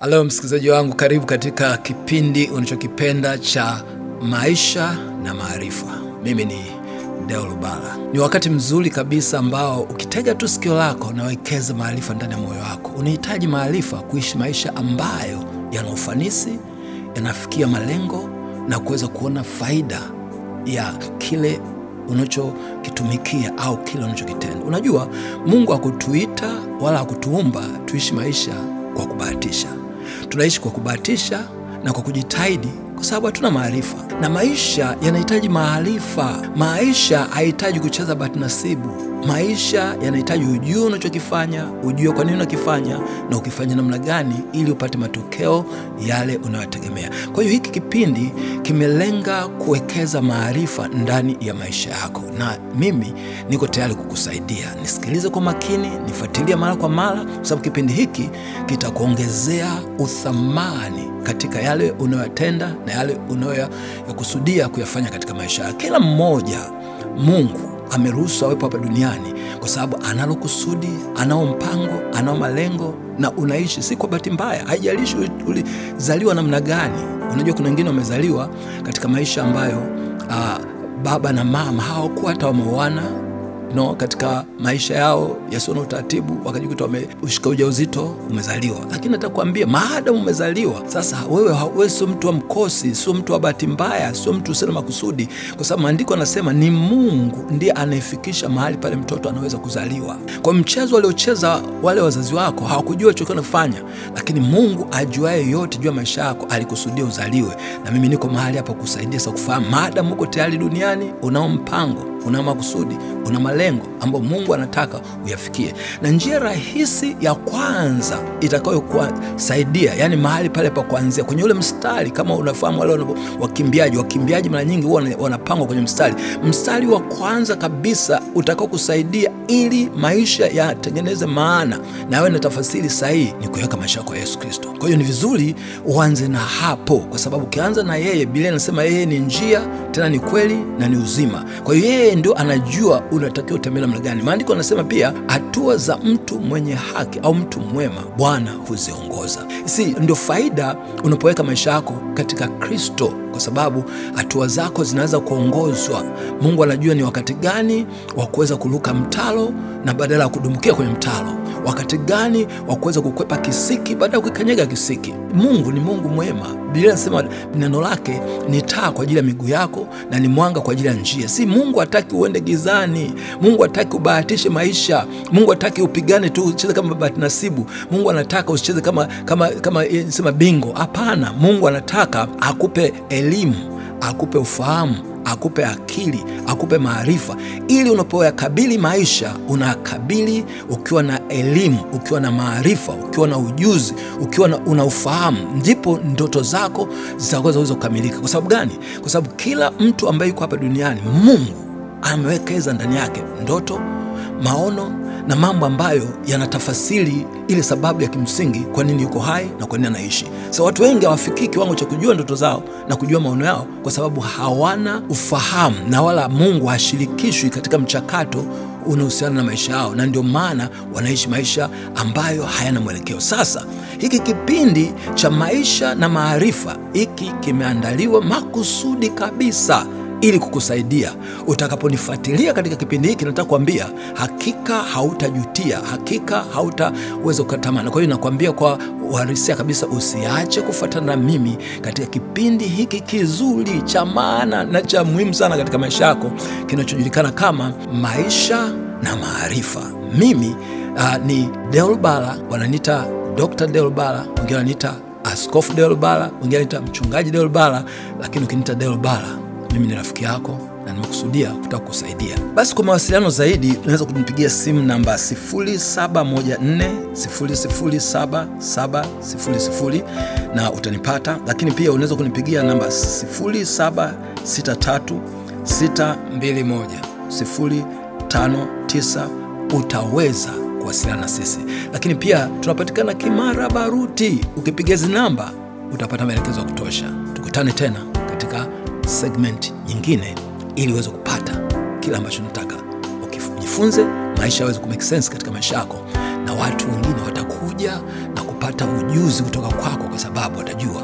Halo msikilizaji wangu, karibu katika kipindi unachokipenda cha maisha na maarifa. Mimi ni Deo Lubala. Ni wakati mzuri kabisa ambao ukitega tu sikio lako nawekeza maarifa ndani ya moyo wako. Unahitaji maarifa kuishi maisha ambayo yana ufanisi, yanafikia malengo na kuweza kuona faida ya kile unachokitumikia au kile unachokitenda. Unajua, Mungu hakutuita wala hakutuumba tuishi maisha kwa kubahatisha. Tunaishi kwa kubahatisha na kwa kujitahidi kwa sababu hatuna maarifa, na maisha yanahitaji maarifa. Maisha hahitaji kucheza bahati nasibu. Maisha yanahitaji ujue unachokifanya, ujue kwa nini unakifanya na ukifanya namna gani, ili upate matokeo yale unayotegemea. Kwa hiyo hiki kipindi kimelenga kuwekeza maarifa ndani ya maisha yako, na mimi niko tayari kukusaidia. Nisikilize kwa makini, nifuatilie mara kwa mara, kwa sababu kipindi hiki kitakuongezea uthamani katika yale unayoyatenda na yale unayoyakusudia kuyafanya katika maisha yako. Kila mmoja Mungu ameruhusu awepo hapa duniani kwa sababu analo kusudi, anao mpango, anao malengo, na unaishi si kwa bahati mbaya. Haijalishi ulizaliwa namna gani. Unajua, kuna wengine wamezaliwa katika maisha ambayo uh, baba na mama hawakuwa hata wameoana no, katika maisha yao yasio na utaratibu, wakajikuta wameushika ujauzito, umezaliwa. Lakini natakwambia maadamu umezaliwa sasa, wewe wewe sio mtu wa mkosi, sio mtu wa bahati mbaya, sio mtu usio na makusudi, kwa sababu maandiko anasema ni Mungu ndiye anayefikisha mahali pale mtoto anaweza kuzaliwa. Kwa mchezo waliocheza wale wazazi wako hawakujua chochote kufanya, lakini Mungu ajuaye yote juu ya maisha yako alikusudia uzaliwe, na mimi niko mahali hapa kusaidia sasa kufahamu, maadamu uko tayari duniani, unao mpango unao makusudi, una malengo ambayo Mungu anataka uyafikie, na njia rahisi ya kwanza itakayokusaidia, yani mahali pale pa kuanzia kwenye ule mstari. Kama unafahamu wale wakimbiaji, wakimbiaji mara nyingi huwa wanapangwa kwenye mstari. Mstari wa kwanza kabisa utakao kusaidia ili maisha yatengeneze maana na yawe na tafasiri sahihi ni kuweka maisha yako Yesu Kristo. Kwa hiyo ni vizuri uanze na hapo, kwa sababu ukianza na yeye, Biblia inasema yeye ni njia, tena ni kweli na ni uzima. Kwa hiyo yeye ndio anajua unatakiwa utembee namna gani. Maandiko anasema pia hatua za mtu mwenye haki au mtu mwema Bwana huziongoza. Si ndio faida unapoweka maisha yako katika Kristo, kwa sababu hatua zako zinaweza kuongozwa. Mungu anajua ni wakati gani wa kuweza kuruka mtalo na badala ya kudumbukia kwenye mtalo, wakati gani wa kuweza kukwepa kisiki baada ya kukanyaga kisiki. Mungu ni Mungu mwema. Biblia inasema neno lake ni taa kwa ajili ya miguu yako na ni mwanga kwa ajili ya njia. Si Mungu hataki uende gizani. Mungu hataki ubahatishe maisha. Mungu hataki upigane tu ucheze kama bahati nasibu. Mungu anataka usicheze kama kama kama sema bingo. Hapana, Mungu anataka akupe elimu, akupe ufahamu akupe akili, akupe maarifa, ili unapoyakabili maisha unakabili ukiwa na elimu, ukiwa na maarifa, ukiwa na ujuzi, ukiwa na una ufahamu, ndipo ndoto zako zitaweza kukamilika. Kwa sababu gani? Kwa sababu kila mtu ambaye yuko hapa duniani Mungu amewekeza ndani yake ndoto, maono na mambo ambayo yanatafasiri ile sababu ya kimsingi kwa nini yuko hai na kwa nini anaishi. So watu wengi hawafikii kiwango cha kujua ndoto zao na kujua maono yao kwa sababu hawana ufahamu na wala Mungu hashirikishwi katika mchakato unaohusiana na maisha yao, na ndio maana wanaishi maisha ambayo hayana mwelekeo. Sasa hiki kipindi cha maisha na maarifa hiki kimeandaliwa makusudi kabisa ili kukusaidia utakaponifuatilia katika kipindi hiki. Nataka kuambia hakika hautajutia, hakika hautaweza kukatamana. Kwa hiyo nakwambia kwa uhalisia kabisa, usiache kufuatana na mimi katika kipindi hiki kizuri cha maana na cha muhimu sana katika maisha yako kinachojulikana kama maisha na maarifa. Mimi uh, ni Deo Lubala, wananiita Dr. Deo wengine wananiita Askofu Deo wengine wananiita Mchungaji Deo lakini ukiniita Deo Lubala mimi ni rafiki yako na nimekusudia kutaka kusaidia. Basi kwa mawasiliano zaidi unaweza kunipigia simu namba 0714007700 na utanipata, lakini pia unaweza kunipigia namba 0763621059 utaweza kuwasiliana na sisi, lakini pia tunapatikana Kimara Baruti. Ukipiga hizi namba utapata maelekezo ya kutosha. Tukutane tena katika segment nyingine ili uweze kupata kile ambacho nataka ujifunze, maisha yaweze kumake sense katika maisha yako, na watu wengine watakuja na kupata ujuzi kutoka kwako kwa sababu atajua